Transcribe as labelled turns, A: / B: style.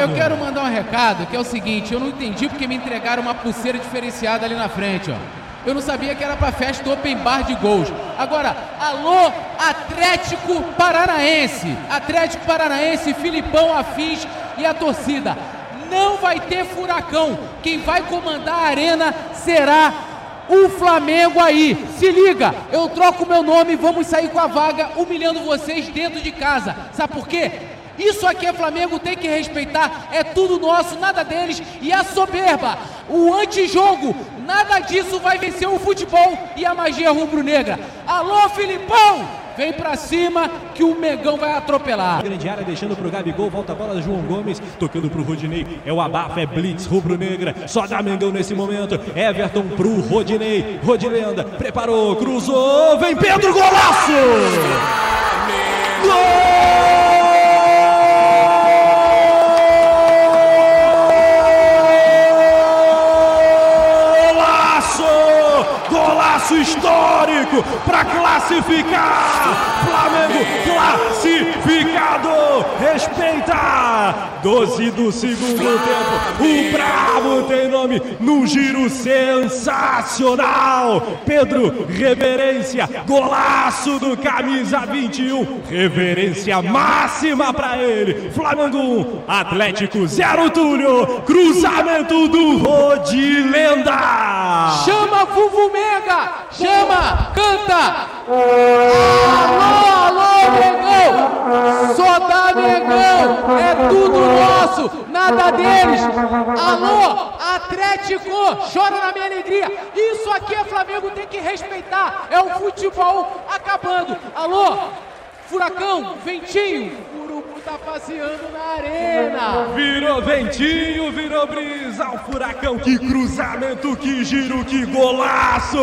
A: Eu quero mandar um recado que é o seguinte: eu não entendi porque me entregaram uma pulseira diferenciada ali na frente, ó. Eu não sabia que era pra festa do Open Bar de gols. Agora, alô, Atlético Paranaense! Atlético Paranaense, Filipão Afins e a torcida. Não vai ter furacão. Quem vai comandar a arena será o Flamengo aí. Se liga, eu troco meu nome vamos sair com a vaga humilhando vocês dentro de casa. Sabe por quê? Isso aqui é Flamengo, tem que respeitar, é tudo nosso, nada deles. E a soberba, o antijogo, nada disso vai vencer o futebol e a magia rubro-negra. Alô, Filipão! Vem pra cima que o Megão vai atropelar.
B: Grande área deixando pro Gabigol, volta a bola do João Gomes, tocando pro Rodinei. É o abafa, é blitz rubro-negra. Só dá Mengão nesse momento. Everton pro Rodinei. Rodilenda preparou, cruzou, vem Pedro! Golaço! Histórico para classificar! Flamengo classificado! Respeita! 12 do segundo tempo. O Bravo tem nome no giro sensacional. Pedro, reverência, golaço do camisa 21. Reverência máxima para ele. Flamengo 1, Atlético 0 Túlio. Cruzamento do Rodilenda.
A: Chama! Canta! Alô, alô, Megão! Só dá Megão! É tudo nosso! Nada deles! Alô, Atlético! Chora na minha alegria! Isso aqui é Flamengo, tem que respeitar! É o futebol acabando! Alô, Furacão, Ventinho! O Urubu tá passeando na arena!
B: Virou ventinho, virou brisa, o furacão, que cruzamento, que giro, que golaço!